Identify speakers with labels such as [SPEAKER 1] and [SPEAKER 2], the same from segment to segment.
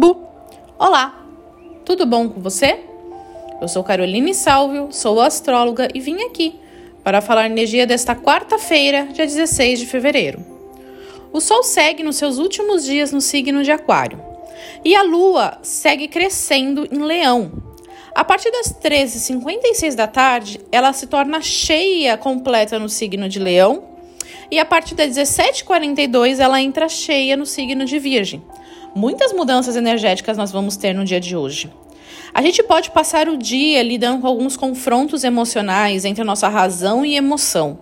[SPEAKER 1] Bu! Olá! Tudo bom com você? Eu sou Caroline Salvio, sou astróloga e vim aqui para falar energia desta quarta-feira, dia 16 de fevereiro. O Sol segue nos seus últimos dias no signo de Aquário e a Lua segue crescendo em Leão. A partir das 13h56 da tarde, ela se torna cheia completa no signo de Leão e a partir das 17h42 ela entra cheia no signo de Virgem. Muitas mudanças energéticas nós vamos ter no dia de hoje. A gente pode passar o dia lidando com alguns confrontos emocionais entre a nossa razão e emoção.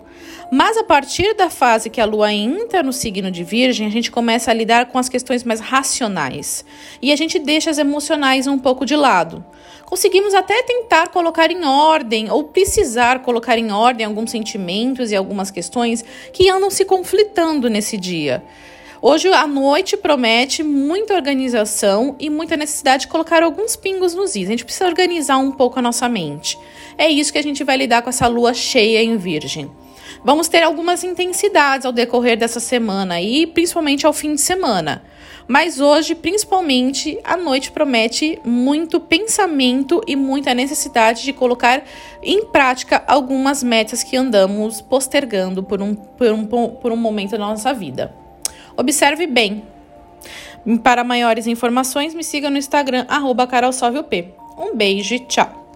[SPEAKER 1] Mas a partir da fase que a lua entra no signo de Virgem, a gente começa a lidar com as questões mais racionais e a gente deixa as emocionais um pouco de lado. Conseguimos até tentar colocar em ordem ou precisar colocar em ordem alguns sentimentos e algumas questões que andam se conflitando nesse dia. Hoje a noite promete muita organização e muita necessidade de colocar alguns pingos nos is. A gente precisa organizar um pouco a nossa mente. É isso que a gente vai lidar com essa lua cheia em Virgem. Vamos ter algumas intensidades ao decorrer dessa semana e principalmente ao fim de semana. Mas hoje, principalmente, a noite promete muito pensamento e muita necessidade de colocar em prática algumas metas que andamos postergando por um, por um, por um momento da nossa vida. Observe bem. Para maiores informações, me siga no Instagram, arroba Um beijo e tchau!